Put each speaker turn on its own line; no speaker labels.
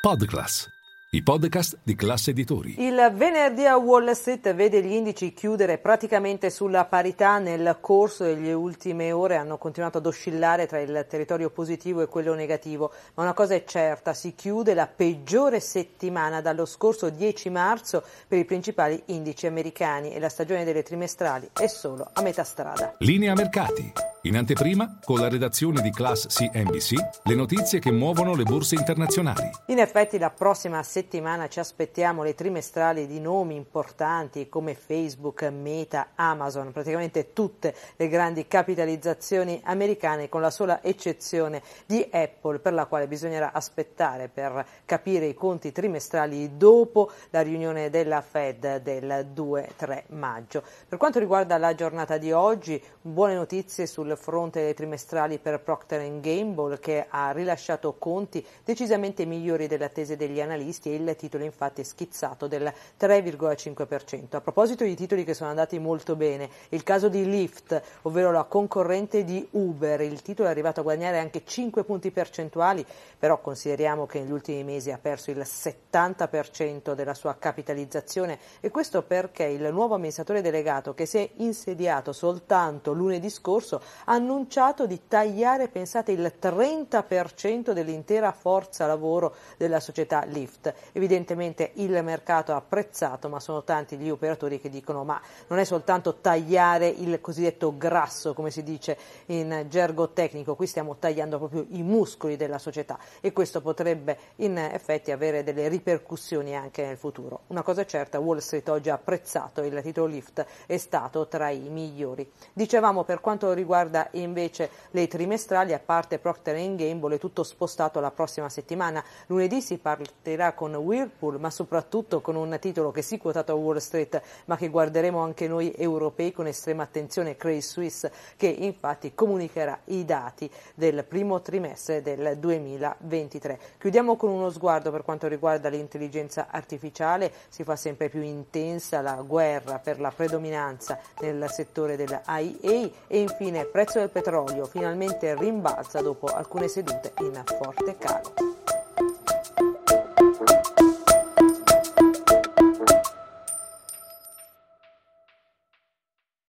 Podclass, i podcast di classe editori.
Il venerdì a Wall Street vede gli indici chiudere praticamente sulla parità. Nel corso delle ultime ore hanno continuato ad oscillare tra il territorio positivo e quello negativo, ma una cosa è certa, si chiude la peggiore settimana dallo scorso 10 marzo per i principali indici americani e la stagione delle trimestrali è solo a metà strada.
Linea mercati. In anteprima, con la redazione di Class CNBC, le notizie che muovono le borse internazionali.
In effetti la prossima settimana ci aspettiamo le trimestrali di nomi importanti come Facebook, Meta, Amazon, praticamente tutte le grandi capitalizzazioni americane con la sola eccezione di Apple per la quale bisognerà aspettare per capire i conti trimestrali dopo la riunione della Fed del 2-3 maggio. Per quanto riguarda la giornata di oggi, buone notizie fronte dei trimestrali per Procter Gamble che ha rilasciato conti decisamente migliori delle attese degli analisti e il titolo infatti è schizzato del 3,5%. A proposito di titoli che sono andati molto bene, il caso di Lyft, ovvero la concorrente di Uber, il titolo è arrivato a guadagnare anche 5 punti percentuali, però consideriamo che negli ultimi mesi ha perso il 70% della sua capitalizzazione e questo perché il nuovo amministratore delegato che si è insediato soltanto lunedì scorso ha annunciato di tagliare, pensate, il 30% dell'intera forza lavoro della società Lyft. Evidentemente il mercato ha apprezzato, ma sono tanti gli operatori che dicono ma non è soltanto tagliare il cosiddetto grasso, come si dice in gergo tecnico, qui stiamo tagliando proprio i muscoli della società e questo potrebbe in effetti avere delle ripercussioni anche nel futuro. Una cosa è certa, Wall Street oggi ha apprezzato il titolo Lyft, è stato tra i migliori. Dicevamo per quanto riguarda riguarda invece le trimestrali, a parte Procter Gamble, è tutto spostato alla prossima settimana. Lunedì si partirà con Whirlpool, ma soprattutto con un titolo che si è quotato a Wall Street, ma che guarderemo anche noi europei con estrema attenzione, Credit Suisse, che infatti comunicherà i dati del primo trimestre del 2023. Chiudiamo con uno sguardo per quanto riguarda l'intelligenza artificiale, si fa sempre più intensa la guerra per la predominanza nel settore dell'AIA e infine prezzo del petrolio finalmente rimbalza dopo alcune sedute in forte calo.